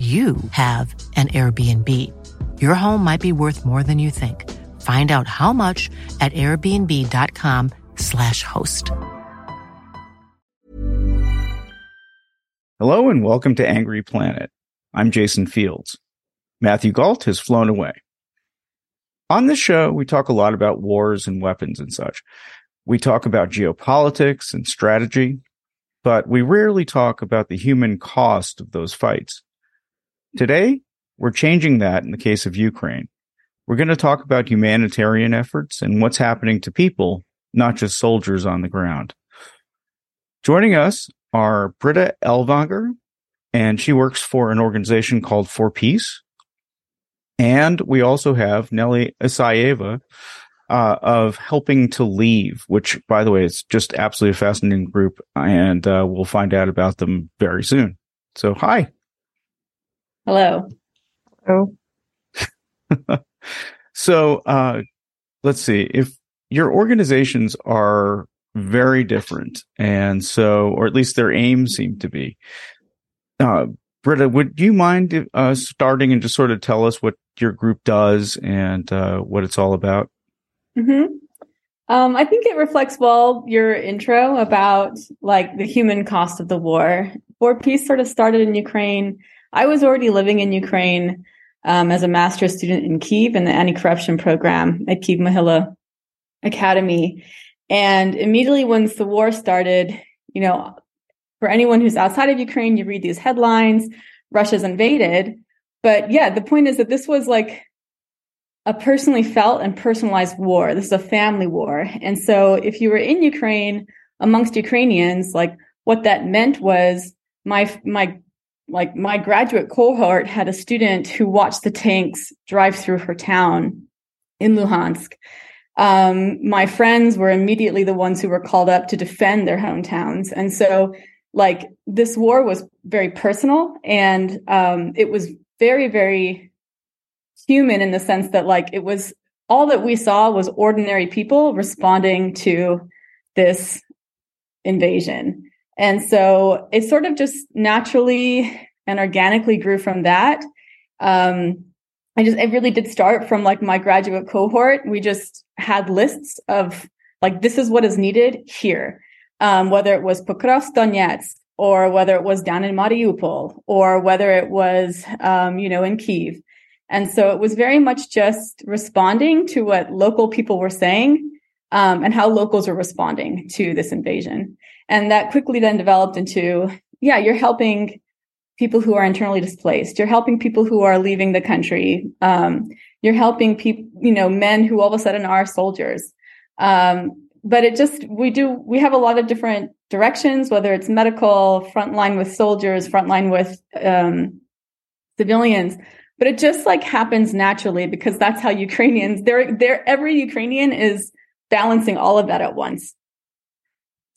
you have an Airbnb. Your home might be worth more than you think. Find out how much at airbnb.com/slash host. Hello and welcome to Angry Planet. I'm Jason Fields. Matthew Gault has flown away. On this show, we talk a lot about wars and weapons and such. We talk about geopolitics and strategy, but we rarely talk about the human cost of those fights. Today, we're changing that in the case of Ukraine. We're going to talk about humanitarian efforts and what's happening to people, not just soldiers on the ground. Joining us are Britta Ellwanger, and she works for an organization called For Peace. And we also have Nelli Isaieva uh, of Helping to Leave, which, by the way, is just absolutely a fascinating group, and uh, we'll find out about them very soon. So, hi. Hello. Hello. so uh, let's see if your organizations are very different, and so, or at least their aims seem to be. Uh, Britta, would you mind uh, starting and just sort of tell us what your group does and uh, what it's all about? hmm Um, I think it reflects well your intro about like the human cost of the war. For Peace sort of started in Ukraine. I was already living in Ukraine um, as a master's student in Kiev in the anti-corruption program at Kiev Mohyla Academy. And immediately once the war started, you know, for anyone who's outside of Ukraine, you read these headlines, Russia's invaded. But yeah, the point is that this was like a personally felt and personalized war. This is a family war. And so if you were in Ukraine amongst Ukrainians, like what that meant was my, my, like my graduate cohort had a student who watched the tanks drive through her town in Luhansk. Um, my friends were immediately the ones who were called up to defend their hometowns. And so like this war was very personal and um, it was very, very human in the sense that like it was all that we saw was ordinary people responding to this invasion. And so it sort of just naturally and organically grew from that. Um, I just, it really did start from like my graduate cohort. We just had lists of like, this is what is needed here. Um, whether it was Pokrovsk Donetsk or whether it was down in Mariupol or whether it was, um, you know, in Kiev. And so it was very much just responding to what local people were saying um, and how locals were responding to this invasion. And that quickly then developed into, yeah, you're helping people who are internally displaced. You're helping people who are leaving the country. Um, you're helping people, you know, men who all of a sudden are soldiers. Um, but it just, we do, we have a lot of different directions, whether it's medical, frontline with soldiers, frontline with um, civilians but it just like happens naturally because that's how Ukrainians they're they're every Ukrainian is balancing all of that at once.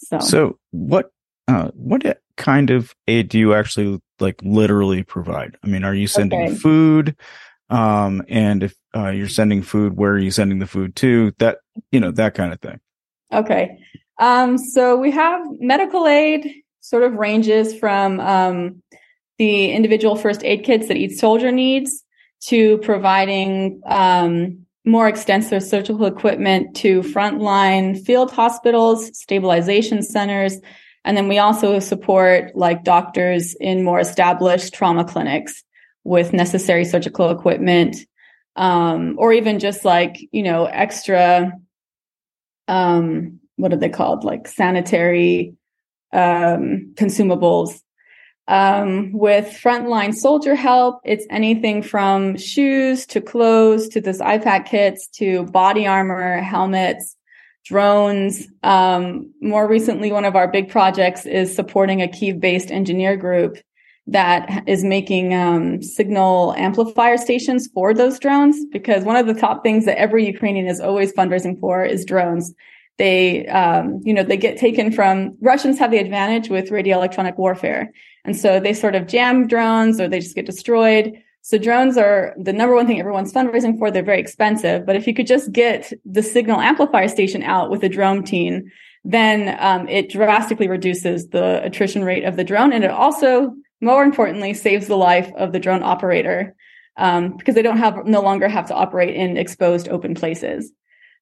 So So what uh what kind of aid do you actually like literally provide? I mean, are you sending Okay. food? Um and if uh, you're sending food, where are you sending the food to? That you know, that kind of thing. Okay. Um, so we have medical aid sort of ranges from um, the individual first aid kits that each soldier needs to providing um, more extensive surgical equipment to frontline field hospitals, stabilization centers, and then we also support like doctors in more established trauma clinics with necessary surgical equipment, um, or even just like you know extra um what are they called? Like sanitary um consumables Um, with frontline soldier help, it's anything from shoes to clothes to this IFAK kits to body armor, helmets, drones. Um, more recently, one of our big projects is supporting a Kiev based engineer group that is making um, signal amplifier stations for those drones because one of the top things that every Ukrainian is always fundraising for is drones. They, um, you know, they get taken from Russians have the advantage with radio electronic warfare. And so they sort of jam drones or they just get destroyed. So drones are the number one thing everyone's fundraising for. They're very expensive, but if you could just get the signal amplifier station out with a drone team, then um, it drastically reduces the attrition rate of the drone, and it also more importantly, saves the life of the drone operator um, because they don't have no longer have to operate in exposed open places.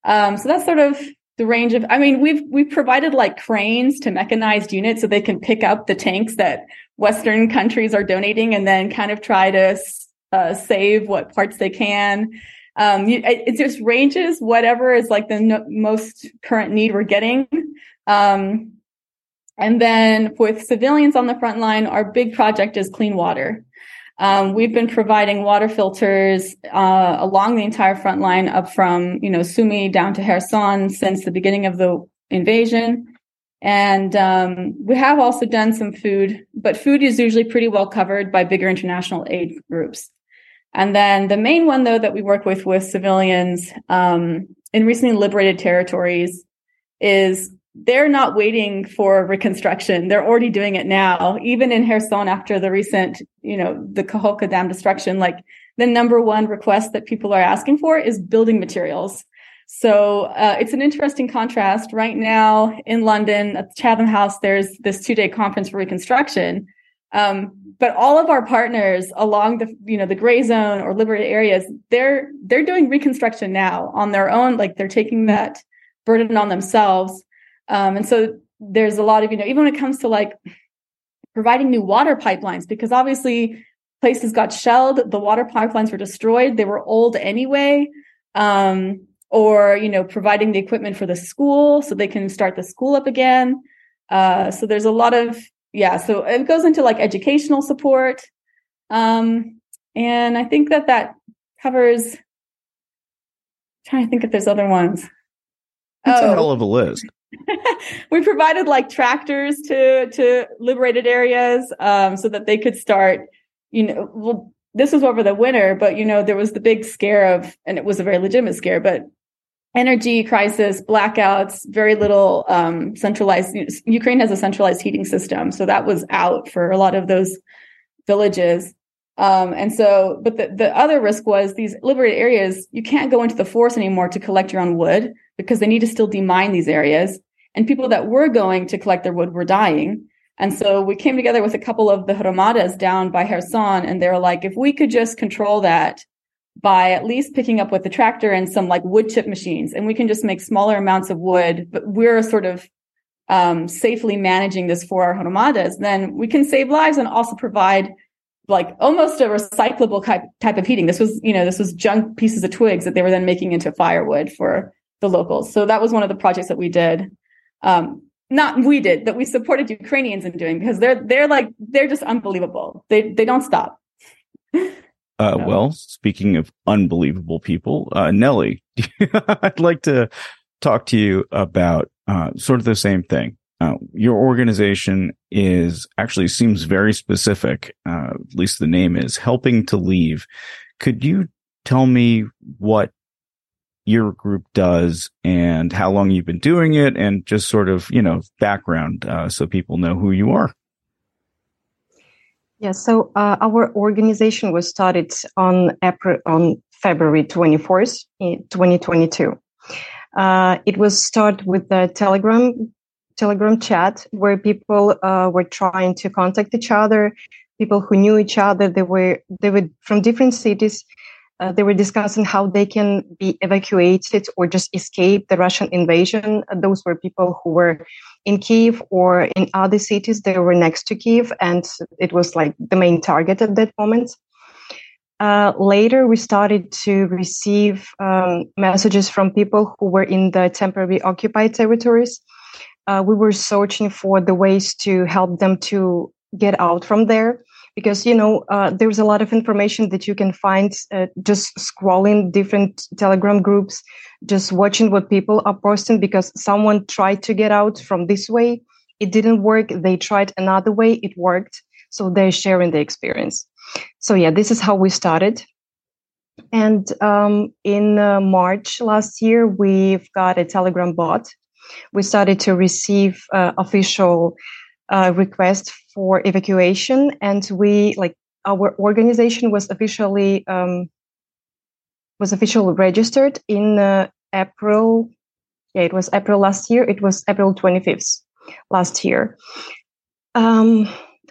Um, so that's sort of the range of. I mean, we've we've provided like cranes to mechanized units so they can pick up the tanks that Western countries are donating and then kind of try to uh, save what parts they can. Um, it, it, just ranges whatever is like the no, most current need we're getting. Um, and then with civilians on the front line, our big project is clean water. Um, we've been providing water filters uh, along the entire front line, up from you know Sumy down to Kherson since the beginning of the invasion. And um, we have also done some food, but food is usually pretty well covered by bigger international aid groups. And then the main one, though, that we work with with civilians um, in recently liberated territories is they're not waiting for reconstruction. They're already doing it now. Even in Kherson after the recent, you know, the Kakhovka Dam destruction, like the number one request that people are asking for is building materials. So uh, it's an interesting contrast. Right now in London at Chatham House, there's this two day conference for reconstruction. Um, but all of our partners along the, you know, the gray zone or liberated areas, they're, they're doing reconstruction now on their own. Like they're taking that burden on themselves um, and so there's a lot of, you know, even when it comes to like providing new water pipelines, because obviously places got shelled, the water pipelines were destroyed, they were old anyway. Um, or, you know, providing the equipment for the school so they can start the school up again. Uh, so there's a lot of, yeah, so it goes into like educational support. Um, and I think that that covers, I'm trying to think if there's other ones. That's oh. a hell of a list. we provided like tractors to to liberated areas um, so that they could start you know well this was over the winter but you know there was the big scare of and it was a very legitimate scare but energy crisis blackouts very little um, centralized ukraine has a centralized heating system so that was out for a lot of those villages um, and so but the, the other risk was these liberated areas you can't go into the forest anymore to collect your own wood because they need to still demine these areas. And people that were going to collect their wood were dying. And so we came together with a couple of the hromadas down by Kherson, and they were like, if we could just control that by at least picking up with the tractor and some like wood chip machines, and we can just make smaller amounts of wood, but we're sort of um, safely managing this for our hromadas, then we can save lives and also provide like almost a recyclable type, type of heating. This was, you know, this was junk pieces of twigs that they were then making into firewood for the locals. So that was one of the projects that we did. Um, not we did that we supported Ukrainians in doing because they're they're like they're just unbelievable. They they don't stop. Uh, so. Well, speaking of unbelievable people, uh, Nelli, I'd like to talk to you about uh, sort of the same thing. Uh, your organization is actually seems very specific. Uh, at least the name is helping to leave. Could you tell me what your group does and how long you've been doing it and just sort of, you know, background uh, so people know who you are. Yeah, so uh, our organization was started on April on February 24th, 2022. Uh, it was started with the Telegram Telegram chat where people uh, were trying to contact each other, people who knew each other. They were they were from different cities uh, they were discussing how they can be evacuated or just escape the Russian invasion. Those were people who were in Kiev or in other cities. They were next to Kiev, and it was like the main target at that moment. Uh, later, we started to receive um, messages from people who were in the temporary occupied territories. Uh, we were searching for the ways to help them to get out from there because you know uh, there's a lot of information that you can find uh, just scrolling different telegram groups just watching what people are posting because someone tried to get out from this way. It didn't work. They tried another way. It worked. So they're sharing the experience. So yeah this is how we started. And um, in uh, march last year we've got a telegram bot. We started to receive uh, official requests for evacuation and we like our organization was officially um, was officially registered in uh, april yeah it was april last year. It was april 25th last year. Um,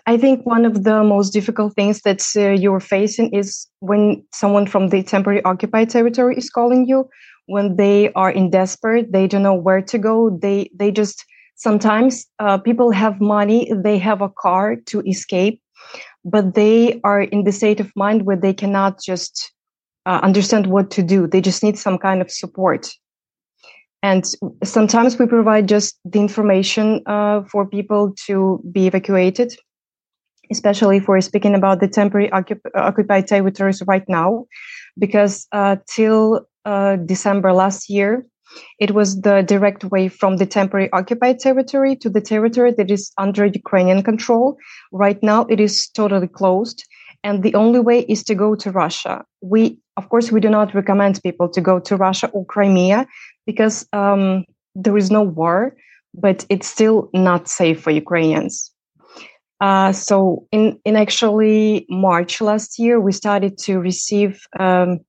i think one of the most difficult things that uh, you're facing is when someone from the temporary occupied territory is calling you. When they are in desperate they don't know where to go. They they just sometimes uh, people have money they have a car to escape but they are in the state of mind where they cannot just uh, understand what to do. They just need some kind of support. And sometimes we provide just the information uh, for people to be evacuated especially if we're speaking about the temporary occup- occupied territories right now because uh, till uh, December last year, it was the direct way from the temporary occupied territory to the territory that is under Ukrainian control. Right now, it is totally closed. And the only way is to go to Russia. We, of course, we do not recommend people to go to Russia or Crimea because um, there is no war, but it's still not safe for Ukrainians. Uh, so in, in actually March last year, we started to receive um,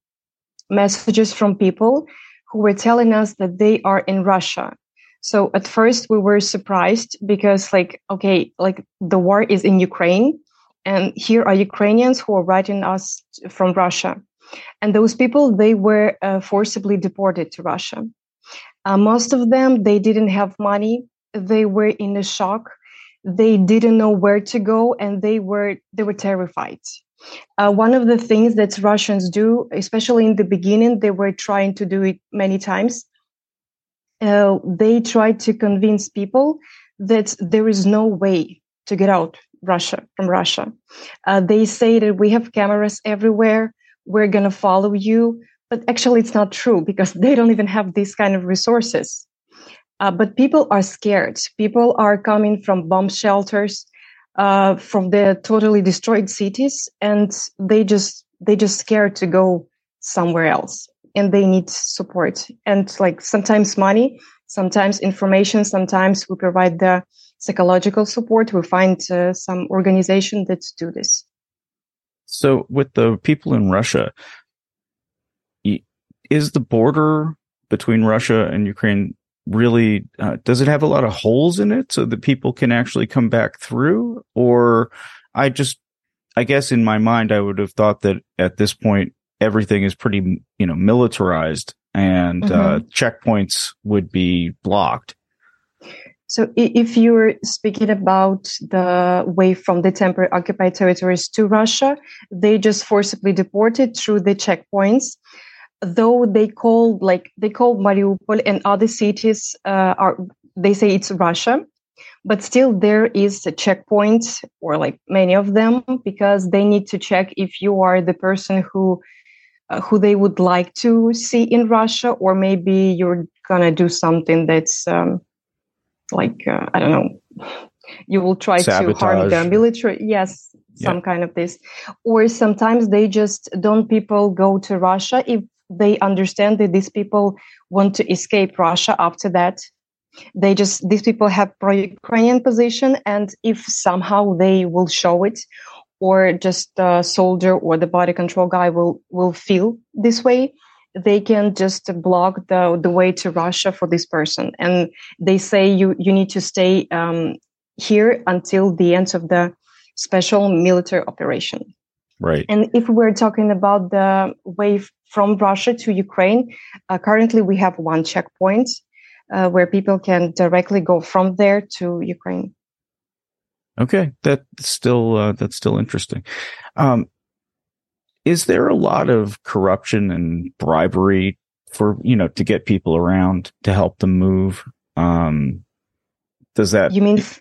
messages from people who were telling us that they are in Russia. So at first we were surprised because like, okay, like the war is in Ukraine and here are Ukrainians who are writing us from Russia. And those people, they were uh, forcibly deported to Russia. Uh, most of them, they didn't have money. They were in a shock. They didn't know where to go and they were, they were terrified. Uh, one of the things that Russians do, especially in the beginning, they were trying to do it many times. Uh, they tried to convince people that there is no way to get out Russia from Russia. Uh, they say that we have cameras everywhere. We're going to follow you. But actually, it's not true because they don't even have these kind of resources. Uh, but people are scared. People are coming from bomb shelters uh, from the totally destroyed cities, and they just they just scared to go somewhere else, and they need support and like sometimes money, sometimes information, sometimes we provide the psychological support. We find uh, some organization that do this. So, with the people in Russia, is the border between Russia and Ukraine really uh, does it have a lot of holes in it so that people can actually come back through? Or i just i guess in my mind i would have thought that at this point everything is pretty you know militarized and uh, mm-hmm. uh, checkpoints would be blocked. So if you're speaking about the way from the temporary occupied territories to russia they just forcibly deported through the checkpoints though they call like they call Mariupol and other cities uh, are they say it's Russia, but still there is a checkpoint or like many of them because they need to check if you are the person who uh, who they would like to see in Russia, or maybe you're gonna do something that's um, like uh, I don't know. You will try Sabotage. to harm the military. Yes, some yeah. kind of this. Or sometimes they just don't people go to Russia if they understand that these people want to escape Russia after that. They just, these people have pro-Ukrainian position. And if somehow they will show it or just the soldier or the body control guy will, will feel this way, they can just block the, the way to Russia for this person. And they say you, you need to stay, um, here until the end of the special military operation. Right. And if we're talking about the way from Russia to Ukraine, uh, currently we have one checkpoint uh, where people can directly go from there to Ukraine. Okay, that's still uh, that's still interesting. Um, is there a lot of corruption and bribery for you know to get people around to help them move? Um, does that you mean f-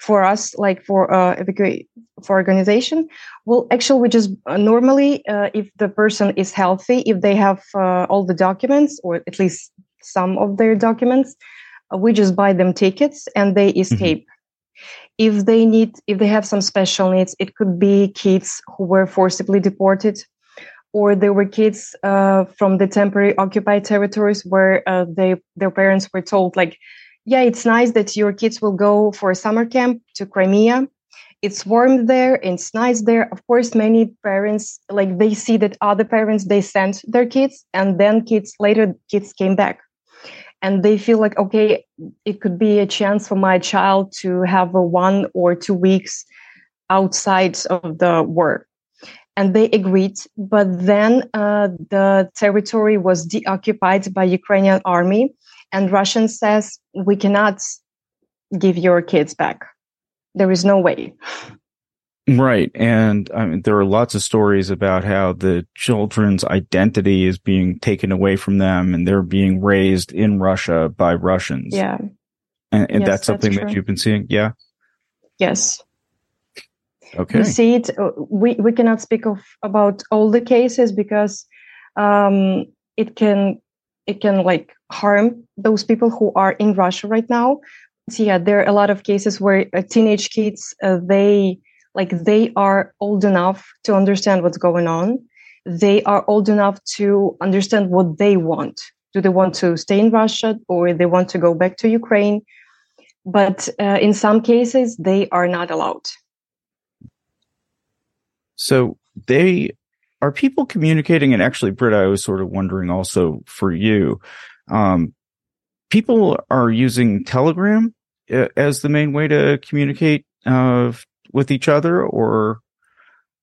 for us, like for uh, for organization, well, actually, we just uh, normally, uh, if the person is healthy, if they have uh, all the documents or at least some of their documents, uh, we just buy them tickets and they mm-hmm. escape. Mm-hmm if they need if they have some special needs it could be kids who were forcibly deported or there were kids uh, from the temporary occupied territories where uh, they their parents were told like yeah it's nice that your kids will go for a summer camp to crimea it's warm there it's nice there. Of course many parents like they see that other parents they sent their kids and then kids later kids came back. And they feel like okay it could be a chance for my child to have a one or two weeks outside of the war and they agreed but then uh, the territory was deoccupied by ukrainian army and russian says we cannot give your kids back there is no way Right. And I mean, there are lots of stories about how the children's identity is being taken away from them and they're being raised in Russia by Russians. Yeah. And, and yes, that's something that's that you've been seeing. Yeah. Yes. Okay. We see it. Uh, we, we cannot speak of about all the cases because um, it can it can like harm those people who are in Russia right now. Yeah, there are a lot of cases where uh, teenage kids uh, they like they are old enough to understand what's going on. They are old enough to understand what they want. Do they want to stay in russia or they want to go back to ukraine? But uh, in some cases they are not allowed. So they are people communicating? And actually britt i was sort of wondering also for you um, people are using telegram uh, as the main way to communicate uh, with each other or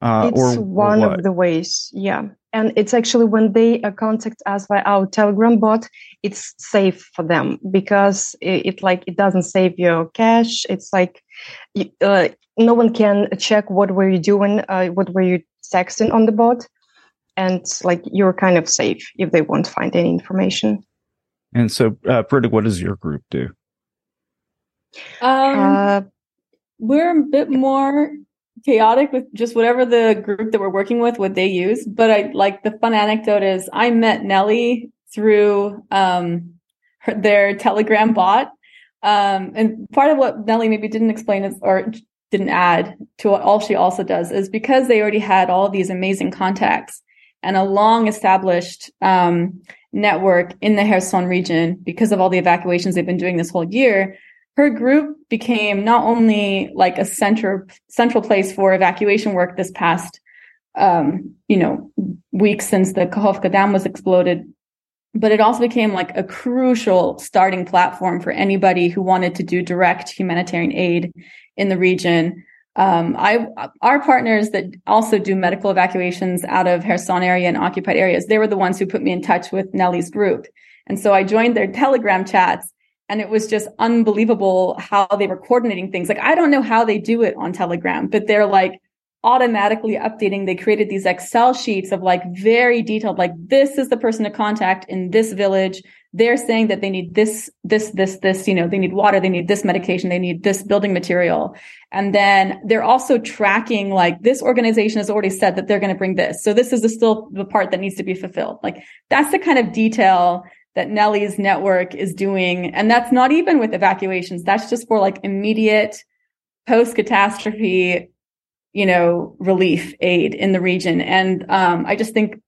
uh, it's or, one or of the ways yeah. And it's actually when they uh, contact us via our telegram bot it's safe for them because it, it like it doesn't save your cache. It's like uh, no one can check what were you doing uh, what were you texting on the bot. And like you're kind of safe if they won't find any information and so uh, Britta, what does your group do um, uh, we're a bit more chaotic with just whatever the group that we're working with, what they use. But I like the fun anecdote is I met Nelli through um, her, their Telegram bot. Um, and part of what Nelli maybe didn't explain is, or didn't add to what all she also does is because they already had all these amazing contacts and a long established um, network in the Kherson region because of all the evacuations they've been doing this whole year her group became not only like a center central place for evacuation work this past um, you know weeks since the Kakhovka Dam was exploded, but it also became like a crucial starting platform for anybody who wanted to do direct humanitarian aid in the region. Um, I our partners that also do medical evacuations out of Kherson area and occupied areas, they were the ones who put me in touch with Nelli's group, and so I joined their Telegram chats and it was just unbelievable how they were coordinating things. Like, I don't know how they do it on Telegram, but they're like automatically updating. They created these Excel sheets of like very detailed, like this is the person to contact in this village. They're saying that they need this, this, this, this, you know, they need water, they need this medication, they need this building material. And then they're also tracking like this organization has already said that they're going to bring this. So this is the still the part that needs to be fulfilled. Like that's the kind of detail that Nelli's network is doing. And that's not even with evacuations. That's just for like immediate post catastrophe, you know, relief aid in the region. And um, I just think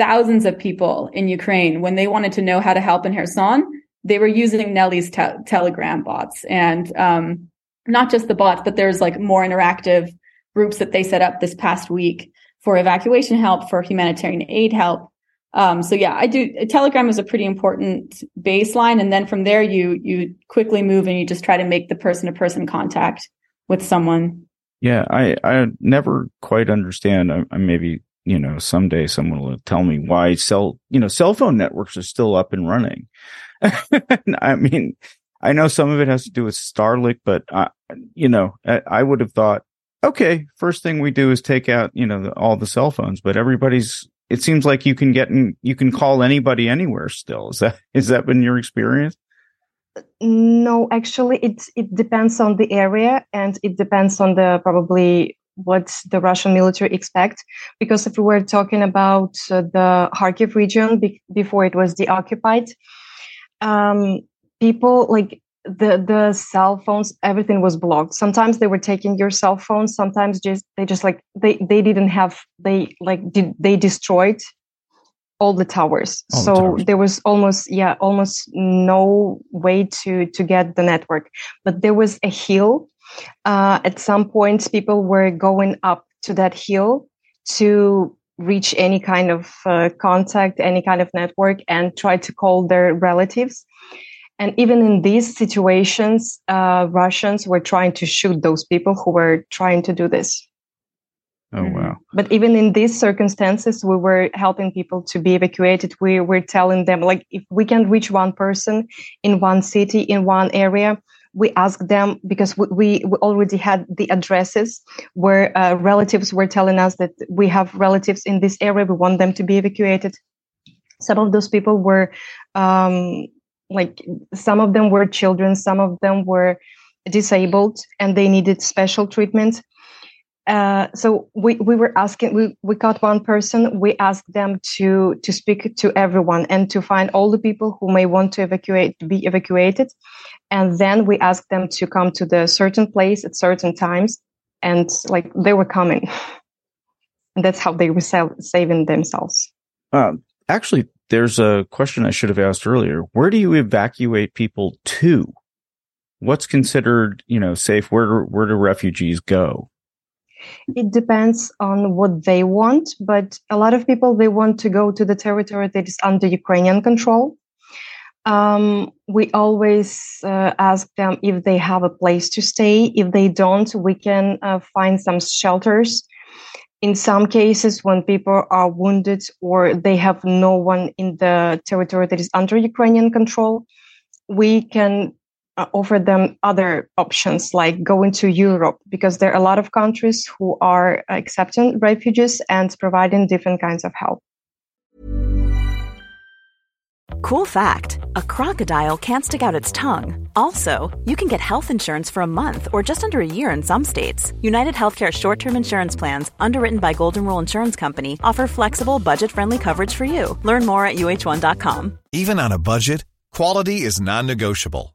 thousands of people in Ukraine, when they wanted to know how to help in Kherson, they were using Nelli's te- Telegram bots and um, not just the bots, but there's like more interactive groups that they set up this past week for evacuation help, for humanitarian aid help. Um, so yeah, I do. Telegram is a pretty important baseline, and then from there, you you quickly move and you just try to make the person to person contact with someone. Yeah, I I never quite understand. I, I maybe you know someday someone will tell me why cell you know cell phone networks are still up and running. I mean, I know some of it has to do with Starlink, but I, you know, I, I would have thought, okay, first thing we do is take out you know the, all the cell phones, but everybody's it seems like you can get in, you can call anybody anywhere still. Is that, is that been your experience? No, actually, it it depends on the area and it depends on the probably what the Russian military expect. Because if we were talking about uh, the Kharkiv region be- before it was deoccupied, um, people like the the cell phones, everything was blocked. Sometimes they were taking your cell phone. Sometimes just they just like they they didn't have they like did they destroyed all the towers. All so the towers. there was almost yeah almost no way to to get the network. But there was a hill uh, at some points people were going up to that hill to reach any kind of uh, contact any kind of network and try to call their relatives and even in these situations uh, russians were trying to shoot those people who were trying to do this Oh wow! But even in these circumstances, we were helping people to be evacuated. We were telling them like if we can reach one person in one city in one area, we asked them because we, we, already had the addresses where uh, relatives were telling us that we have relatives in this area. We want them to be evacuated. Some of those people were, um, like, some of them were children, some of them were disabled and they needed special treatment. Uh, so we, we were asking we, we got one person. We asked them to to speak to everyone and to find all the people who may want to evacuate be evacuated. And then we asked them to come to the certain place at certain times. And like they were coming. And that's how they were saving themselves. Um, actually there's a question i should have asked earlier. Where do you evacuate people to? What's considered you know safe? Where where do refugees go it depends on what they want but a lot of people they want to go to the territory that is under ukrainian control um, we always uh, ask them if they have a place to stay. If they don't, we can uh, find some shelters. In some cases, when people are wounded or they have no one in the territory that is under Ukrainian control, we can uh, offer them other options like going to Europe because there are a lot of countries who are accepting refugees and providing different kinds of help. Cool fact a crocodile can't stick out its tongue. Also, you can get health insurance for a month or just under a year in some states. United Healthcare short term insurance plans, underwritten by Golden Rule Insurance Company, offer flexible, budget friendly coverage for you. Learn more at uh1.com. Even on a budget, quality is non negotiable.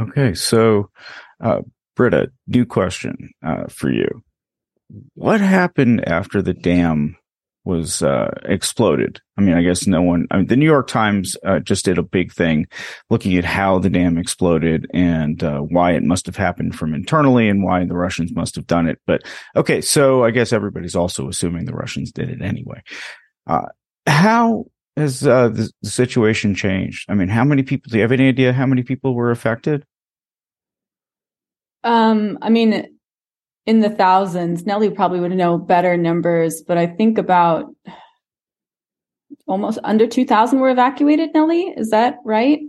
Okay, so uh Britta, new question uh, for you. What happened after the dam was uh, exploded. I mean, I guess no one. I mean, the New York Times uh, just did a big thing looking at how the dam exploded and uh, why it must have happened from internally and why the Russians must have done it. But okay, so I guess everybody's also assuming the Russians did it anyway. Uh, how has uh, the, situation changed? I mean, how many people? Do you have any idea how many people were affected? Um, I mean, in the thousands. Nelli probably would know better numbers, but I think about almost under 2,000 were evacuated, Nelli. Is that right?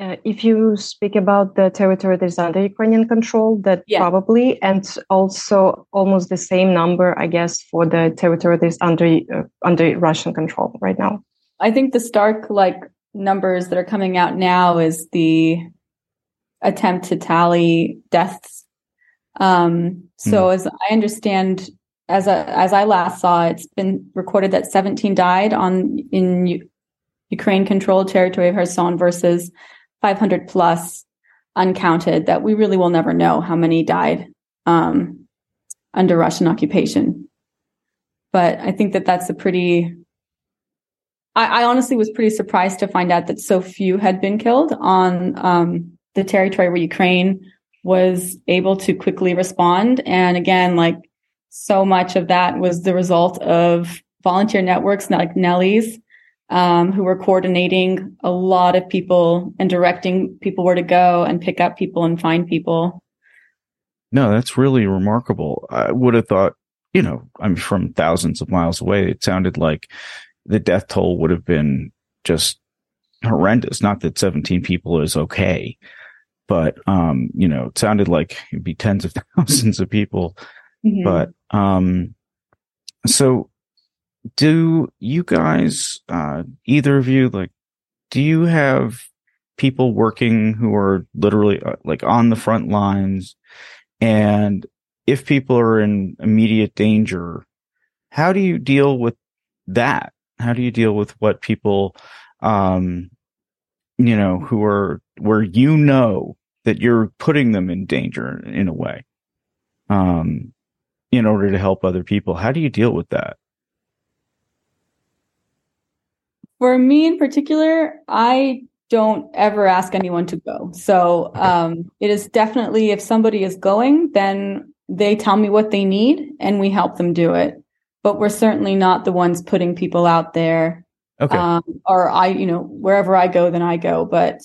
Uh, if you speak about the territory that is under Ukrainian control, that yeah. probably, and also almost the same number, I guess, for the territory that is under uh, under Russian control right now. I think the stark like numbers that are coming out now is the attempt to tally deaths um, so mm. as I understand, as a, as I last saw, it's been recorded that 17 died on in U- Ukraine controlled territory of Kherson versus 500 plus uncounted. That we really will never know how many died um, under Russian occupation. But I think that that's a pretty. I, I, honestly was pretty surprised to find out that so few had been killed on um, the territory where Ukraine was able to quickly respond. And again, like so much of that was the result of volunteer networks like Nelli's, um, who were coordinating a lot of people and directing people where to go and pick up people and find people. No, that's really remarkable. I would have thought, you know, I'm from thousands of miles away. It sounded like the death toll would have been just horrendous. Not that 17 people is okay, but, um, you know, it sounded like it'd be tens of thousands of people. Mm-hmm. But, um, so do you guys, uh, either of you, like, do you have people working who are literally uh, like on the front lines? And if people are in immediate danger, how do you deal with that? How do you deal with what people, um, you know, who are where you know that you're putting them in danger in a way, um, in order to help other people? How do you deal with that? For me in particular, I don't ever ask anyone to go. So um, it is definitely if somebody is going, then they tell me what they need and we help them do it. But we're certainly not the ones putting people out there. Okay. Um, or I, you know, wherever I go, then I go. But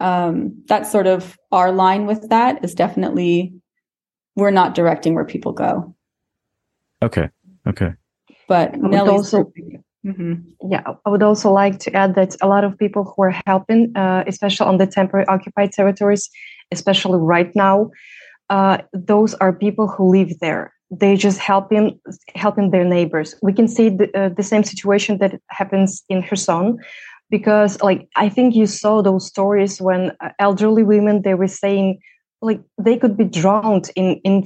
um, that's sort of our line with that is definitely we're not directing where people go. Okay. Okay. But Nelli also Mm-hmm. Yeah, I would also like to add that a lot of people who are helping, uh, especially on the temporary occupied territories, especially right now, uh, those are people who live there. They're just helping helping their neighbors. We can see the, uh, the same situation that happens in Kherson, because like I think you saw those stories when uh, elderly women they were saying like they could be drowned in in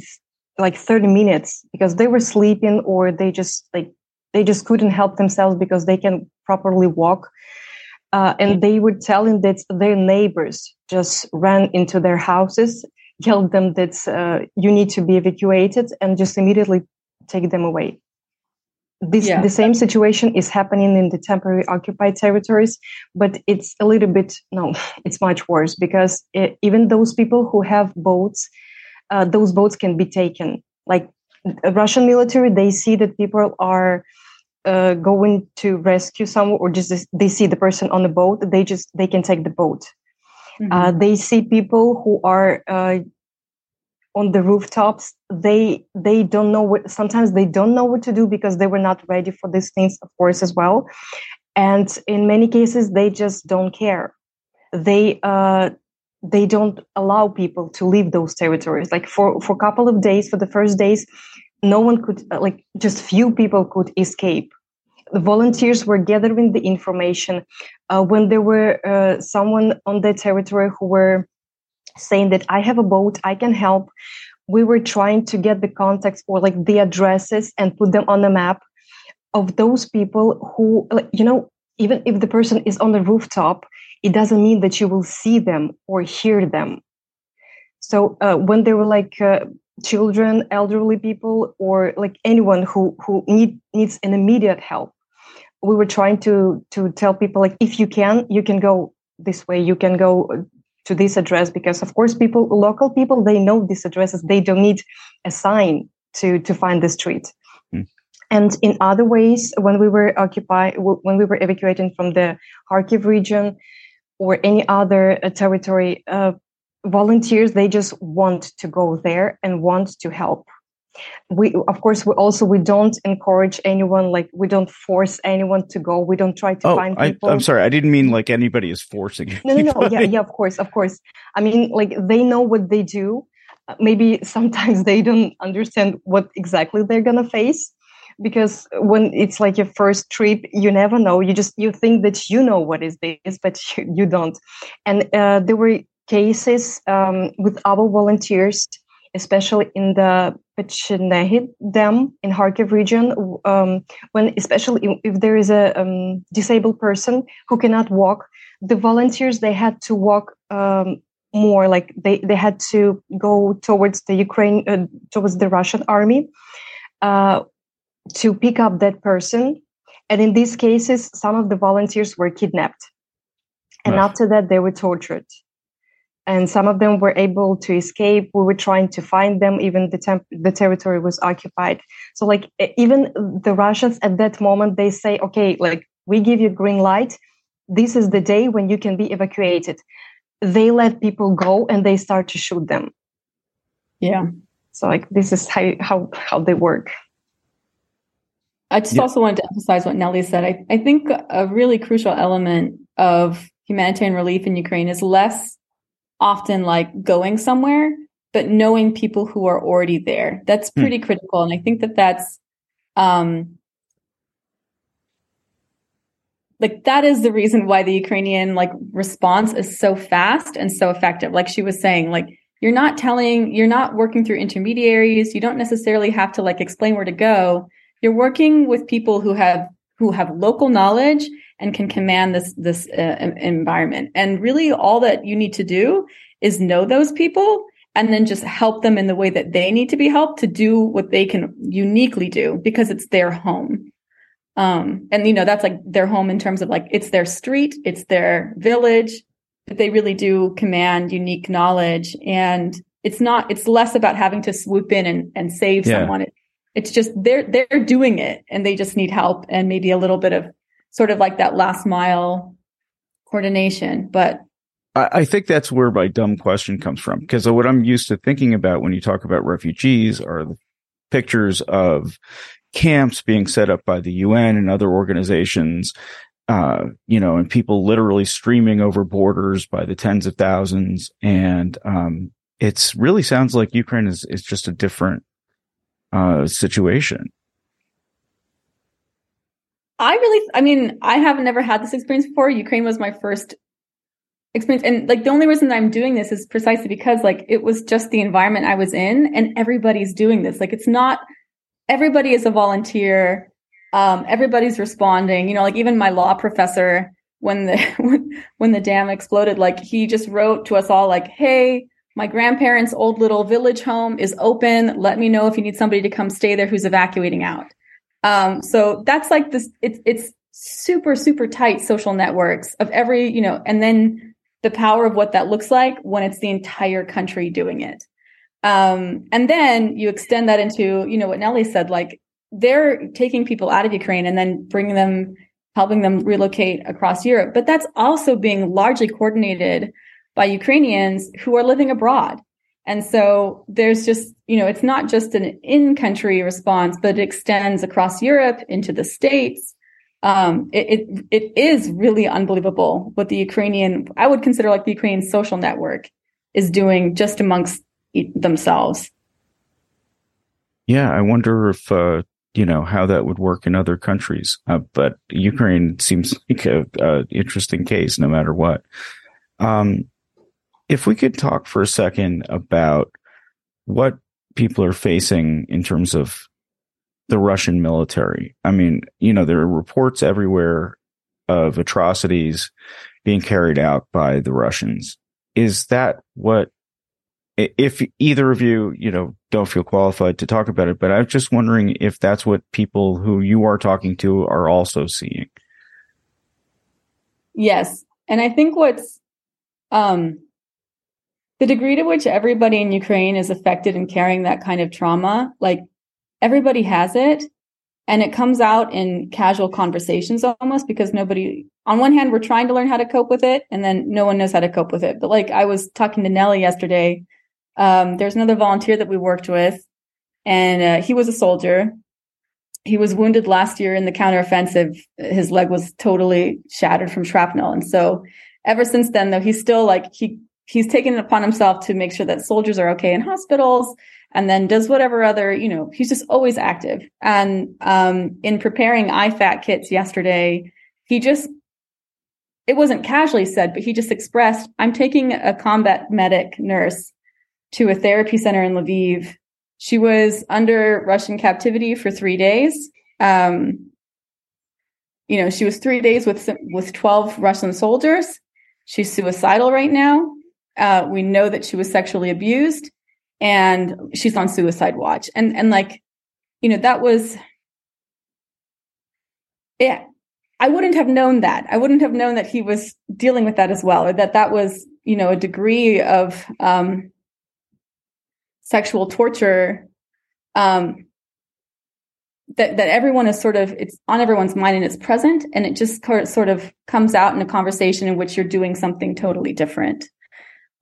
like 30 minutes because they were sleeping or they just like they just couldn't help themselves because they can properly walk. Uh, and they were telling that their neighbors just ran into their houses, yelled them that uh, you need to be evacuated, and just immediately take them away. This yeah. the same situation is happening in the temporary occupied territories, but it's a little bit no, it's much worse because it, even those people who have boats, uh, those boats can be taken. Like Russian military, they see that people are uh, going to rescue someone or just they see the person on the boat they just they can take the boat. Mm-hmm. uh, they see people who are uh, on the rooftops. They they don't know what sometimes they don't know what to do because they were not ready for these things of course as well. And in many cases they just don't care. They uh they don't allow people to leave those territories. Like for for a couple of days for the first days no one could uh, like just few people could escape. The volunteers were gathering the information uh, when there were uh, someone on the territory who were saying that i have a boat i can help. We were trying to get the contacts or like the addresses and put them on the map of those people who like, you know even if the person is on the rooftop it doesn't mean that you will see them or hear them. So uh, when they were like uh, children elderly people or like anyone who who need needs an immediate help. We were trying to to tell people like if you can you can go this way. You can go to this address because of course people local people they know these addresses. They don't need a sign to to find the street. Mm. and in other ways when we were occupied when we were evacuating from the kharkiv region or any other uh, territory uh, volunteers they just want to go there and want to help. We of course we also we don't encourage anyone like we don't force anyone to go. We don't try to oh, find people. I, am sorry. I didn't mean like anybody is forcing no no no. yeah yeah of course of course. I mean like they know what they do. Maybe sometimes they don't understand what exactly they're gonna face because when it's like your first trip you never know. You just you think that you know what is this but you, you don't. And uh, there were cases um, with our volunteers, especially in the Pechenihy Dam in Kharkiv region, um, when especially if there is a um, disabled person who cannot walk, the volunteers they had to walk um, more, like they they had to go towards the Ukraine, uh, towards the Russian army, uh, to pick up that person. And in these cases, some of the volunteers were kidnapped, and after that, they were tortured and some of them were able to escape we were trying to find them even the temp- the territory was occupied so like even the russians at that moment they say okay like we give you green light. This is the day when you can be evacuated. They let people go and they start to shoot them. Yeah. So like this is how how how they work. I just yeah. also wanted to emphasize what Nelli said. I, I think a really crucial element of humanitarian relief in Ukraine is less often like going somewhere, but knowing people who are already there. That's hmm. pretty critical. And I think that that's, um, like that is the reason why the Ukrainian like response is so fast and so effective. Like she was saying, like you're not telling, you're not working through intermediaries. You don't necessarily have to like explain where to go. You're working with people who have who have local knowledge and can command this this uh, environment. And really, all that you need to do is know those people and then just help them in the way that they need to be helped to do what they can uniquely do because it's their home. Um, and you know that's like their home in terms of like it's their street, it's their village, but they really do command unique knowledge and it's not it's less about having to swoop in and, and save yeah. someone it, it's just they're they're doing it and they just need help and maybe a little bit of sort of like that last mile coordination. But I, think that's where my dumb question comes from. Because what I'm used to thinking about when you talk about refugees are the pictures of camps being set up by the UN and other organizations, uh, you know, and people literally streaming over borders by the tens of thousands. And um, it's really sounds like Ukraine is is just a different uh, situation. I really, I mean, I have never had this experience before. Ukraine was my first experience. And like the only reason I'm doing this is precisely because like it was just the environment I was in and everybody's doing this. Like it's not, everybody is a volunteer. Um, everybody's responding, you know, like even my law professor, when the, when the dam exploded, like he just wrote to us all like, Hey, my grandparents' old little village home is open. Let me know if you need somebody to come stay there who's evacuating out. Um, so that's like this, it's, it's super, super tight social networks of every, you know, and then the power of what that looks like when it's the entire country doing it. Um, and then you extend that into, you know, what Nelli said, like they're taking people out of Ukraine and then bringing them, helping them relocate across Europe. But that's also being largely coordinated by Ukrainians who are living abroad. And so there's just, you know, it's not just an in country response, but it extends across Europe into the States. Um, it, it, it is really unbelievable what the Ukrainian, I would consider like the Ukrainian social network is doing just amongst themselves. Yeah. I wonder if, uh, you know, how that would work in other countries. Uh, but Ukraine seems like a, a, interesting case no matter what. Um, if we could talk for a second about what people are facing in terms of the Russian military. I mean, you know, there are reports everywhere of atrocities being carried out by the Russians. Is that what, if either of you, you know, don't feel qualified to talk about it, but I'm just wondering if that's what people who you are talking to are also seeing. Yes. And I think what's, um, the degree to which everybody in Ukraine is affected and carrying that kind of trauma, like everybody has it. And it comes out in casual conversations almost because nobody, on one hand, we're trying to learn how to cope with it, and then no one knows how to cope with it. But like I was talking to Nelli yesterday, um, there's another volunteer that we worked with, and uh, he was a soldier. He was wounded last year in the counteroffensive. His leg was totally shattered from shrapnel. And so ever since then, though, he's still like, he he's taken it upon himself to make sure that soldiers are okay in hospitals and then does whatever other, you know, he's just always active. And um, in preparing IFAK kits yesterday, he just, it wasn't casually said, but he just expressed, I'm taking a combat medic nurse to a therapy center in Lviv. She was under Russian captivity for three days. Um, you know, she was three days with with 12 Russian soldiers. She's suicidal right now. Uh, we know that she was sexually abused and she's on suicide watch. And, and like, you know, that was, yeah, I wouldn't have known that. I wouldn't have known that he was dealing with that as well, or that that was, you know, a degree of um, sexual torture um, that that everyone is sort of it's on everyone's mind and it's present and it just sort of comes out in a conversation in which you're doing something totally different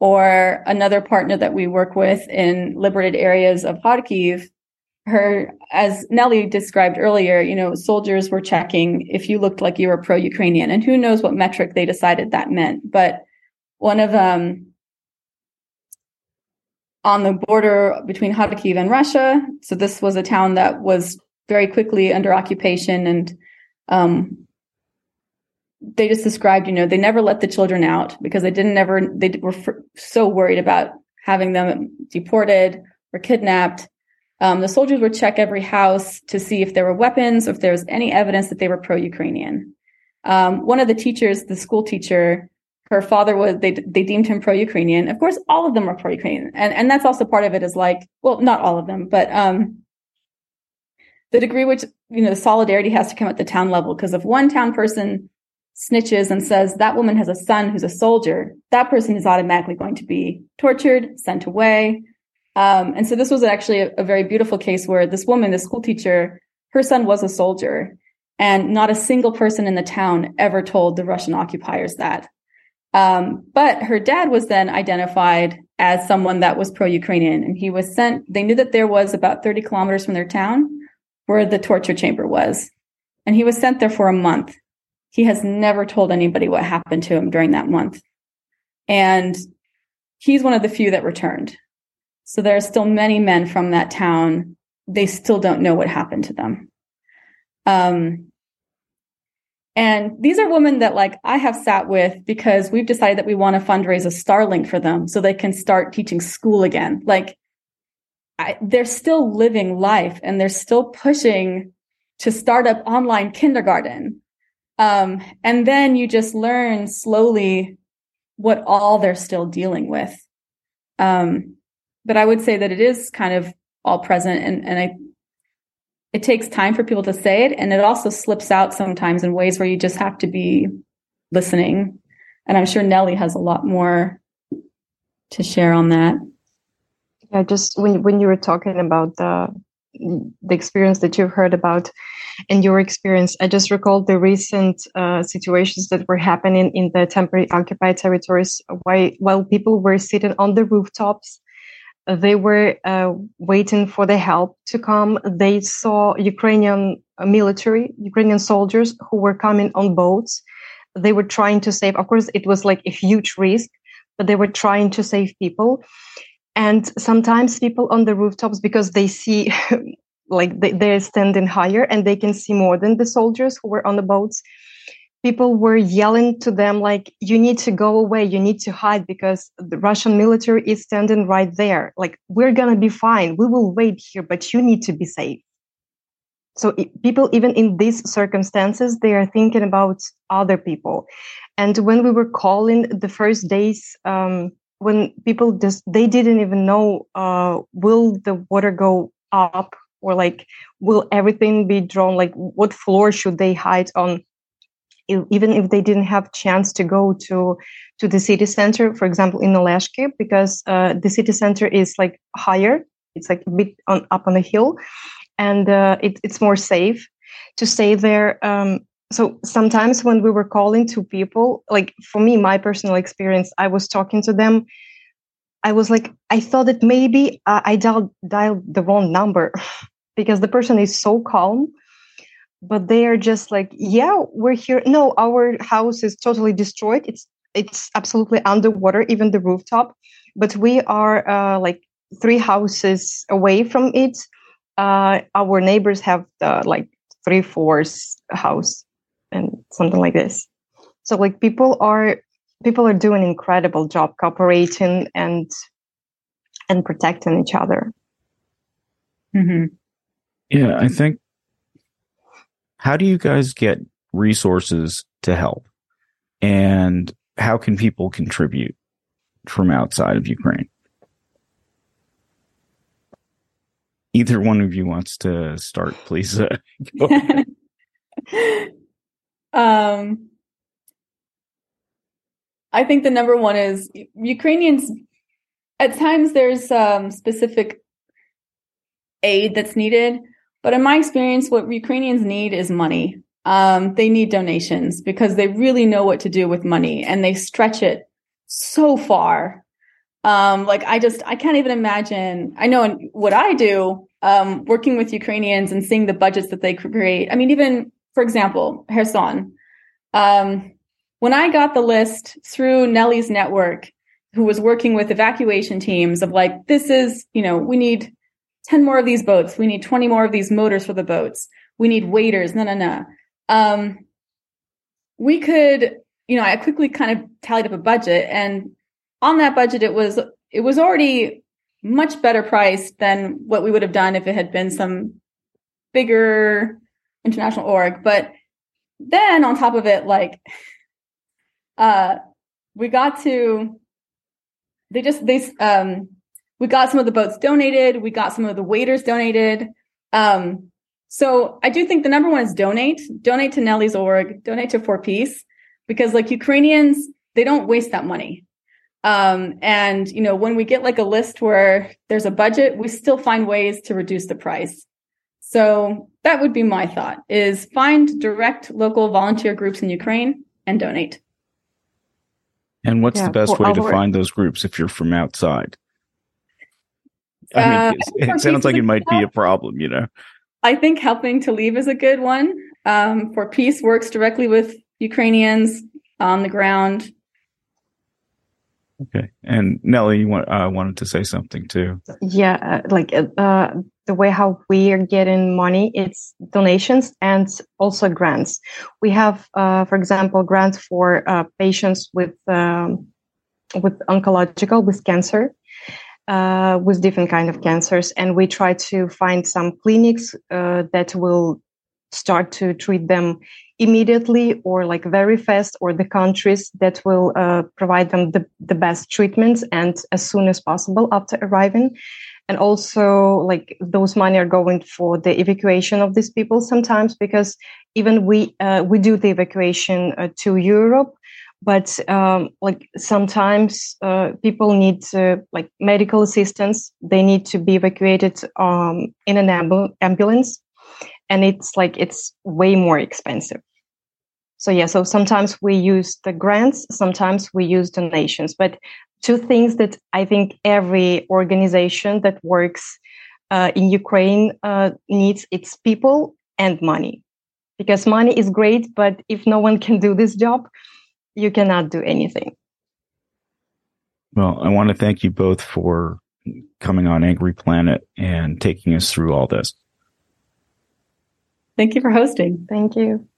or another partner that we work with in liberated areas of Kharkiv her as Nelli described earlier you know soldiers were checking if you looked like you were pro-ukrainian and who knows what metric they decided that meant. But one of um on the border between Kharkiv and Russia so this was a town that was very quickly under occupation and um, they just described you know they never let the children out because they didn't ever they were so worried about having them deported or kidnapped. Um, the soldiers would check every house to see if there were weapons or if there was any evidence that they were pro-ukrainian. Um, one of the teachers the school teacher her father was they they deemed him pro-ukrainian. Of course all of them are pro-ukrainian. And and that's also part of it is like well not all of them but um the degree which you know solidarity has to come at the town level because if one town person snitches and says that woman has a son who's a soldier that person is automatically going to be tortured sent away um, and so this was actually a, a very beautiful case where this woman the school teacher her son was a soldier and not a single person in the town ever told the russian occupiers that um, but her dad was then identified as someone that was pro-ukrainian and he was sent they knew that there was about 30 kilometers from their town where the torture chamber was. And he was sent there for a month. He has never told anybody what happened to him during that month. And he's one of the few that returned. So there are still many men from that town. They still don't know what happened to them. Um, and these are women that like I have sat with because we've decided that we want to fundraise a Starlink for them so they can start teaching school again. Like I, they're still living life and they're still pushing to start up online kindergarten. Um, and then you just learn slowly what all they're still dealing with. Um, but I would say that it is kind of all present and, and I, it takes time for people to say it. And it also slips out sometimes in ways where you just have to be listening. And I'm sure Nelli has a lot more to share on that. Yeah, just when when you were talking about the the experience that you've heard about and your experience, I just recalled the recent uh, situations that were happening in the temporary occupied territories. While while people were sitting on the rooftops, they were uh, waiting for the help to come. They saw Ukrainian military, Ukrainian soldiers who were coming on boats. They were trying to save. Of course, it was like a huge risk, but they were trying to save people and sometimes people on the rooftops because they see like they, they're standing higher and they can see more than the soldiers who were on the boats. People were yelling to them like you need to go away. You need to hide because the russian military is standing right there. Like we're gonna be fine. We will wait here but you need to be safe. So people even in these circumstances they are thinking about other people. And when we were calling the first days um, when people just they didn't even know uh, will the water go up or like will everything be drawn like what floor should they hide on? Even if they didn't have chance to go to to the city center for example in Oleshki because uh, the city center is like higher. It's like a bit on up on the hill and uh, it, it's more safe to stay there um, so sometimes when we were calling to people like for me my personal experience i was talking to them i was like i thought that maybe uh, i dialed, dialed the wrong number because the person is so calm but they are just like yeah we're here no our house is totally destroyed it's it's absolutely underwater even the rooftop but we are uh, like three houses away from it uh, our neighbors have the like three fours house and something like this. So like people are people are doing incredible job cooperating and and protecting each other. Mm-hmm. Yeah, I think. How do you guys get resources to help, and how can people contribute from outside of Ukraine? Either one of you wants to start, please. Uh, Um, I think the number one is Ukrainians. At times, there's um, specific aid that's needed, But in my experience, what Ukrainians need is money. Um, they need donations because they really know what to do with money and they stretch it so far. Um, like I just, I can't even imagine. I know what I do, um, working with Ukrainians and seeing the budgets that they create. I mean, even for example, Kherson. Um, when I got the list through Nelli's network, who was working with evacuation teams of like, this is, you know, we need 10 more of these boats. We need 20 more of these motors for the boats. We need waiters. No, no, no. Um, we could, you know, I quickly kind of tallied up a budget and on that budget, it was, it was already much better priced than what we would have done if it had been some bigger international org. But then on top of it, like, uh, we got to, they just, they, um, we got some of the boats donated. We got some of the waiters donated. Um, so I do think the number one is donate, donate to Nelli's org, donate to For Peace, because like Ukrainians, they don't waste that money. Um, and you know, when we get like a list where there's a budget, we still find ways to reduce the price. So that would be my thought is find direct local volunteer groups in Ukraine and donate. And what's yeah, the best way to find those groups if you're from outside? I mean, uh, it sounds like it might be a problem, you know. I think helping to leave is a good one. Um, for peace works directly with Ukrainians on the ground. Okay, and Nelli, you want, uh, wanted to say something too. Yeah, uh, like uh, the way how we are getting money, it's donations and also grants. We have, uh, for example, grants for uh, patients with um, with oncological with cancer uh, with different kind of cancers, and we try to find some clinics uh, that will start to treat them immediately or like very fast, or the countries that will uh, provide them the, the best treatments and as soon as possible after arriving. And also, like those money are going for the evacuation of these people sometimes because even we uh, we do the evacuation uh, to Europe but um, like sometimes uh, people need like medical assistance. They need to be evacuated um, in an amb- ambulance. And it's like it's way more expensive. So yeah so sometimes we use the grants sometimes we use donations. But two things that i think every organization that works uh, in ukraine uh, needs it's people and money. Because money is great but if no one can do this job you cannot do anything. Well, I want to thank you both for coming on Angry Planet and taking us through all this. Thank you for hosting. Thank you.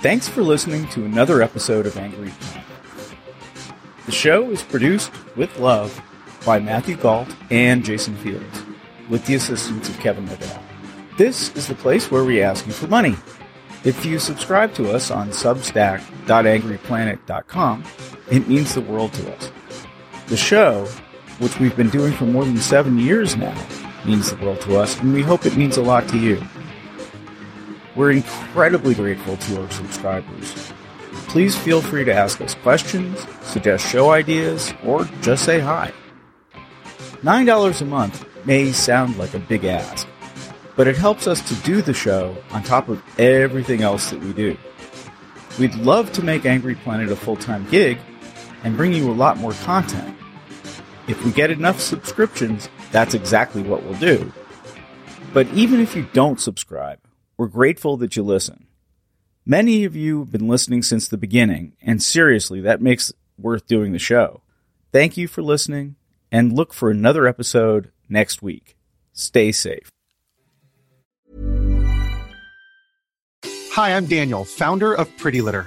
Thanks for listening to another episode of Angry Planet. The show is produced with love by Matthew Gault and Jason Fields, with the assistance of Kevin Liddell. This is the place where we ask you for money. If you subscribe to us on substack.angryplanet.com, it means the world to us. The show, which we've been doing for more than seven years now, means the world to us, and we hope it means a lot to you. We're incredibly grateful to our subscribers. Please feel free to ask us questions, suggest show ideas, or just say hi. $9 a month may sound like a big ask, but it helps us to do the show on top of everything else that we do. We'd love to make Angry Planet a full time gig and bring you a lot more content. If we get enough subscriptions, that's exactly what we'll do. But even if you don't subscribe, we're grateful that you listen. Many of you have been listening since the beginning, and seriously, that makes worth doing the show. Thank you for listening, and look for another episode next week. Stay safe. Hi, I'm Daniel, founder of Pretty Litter.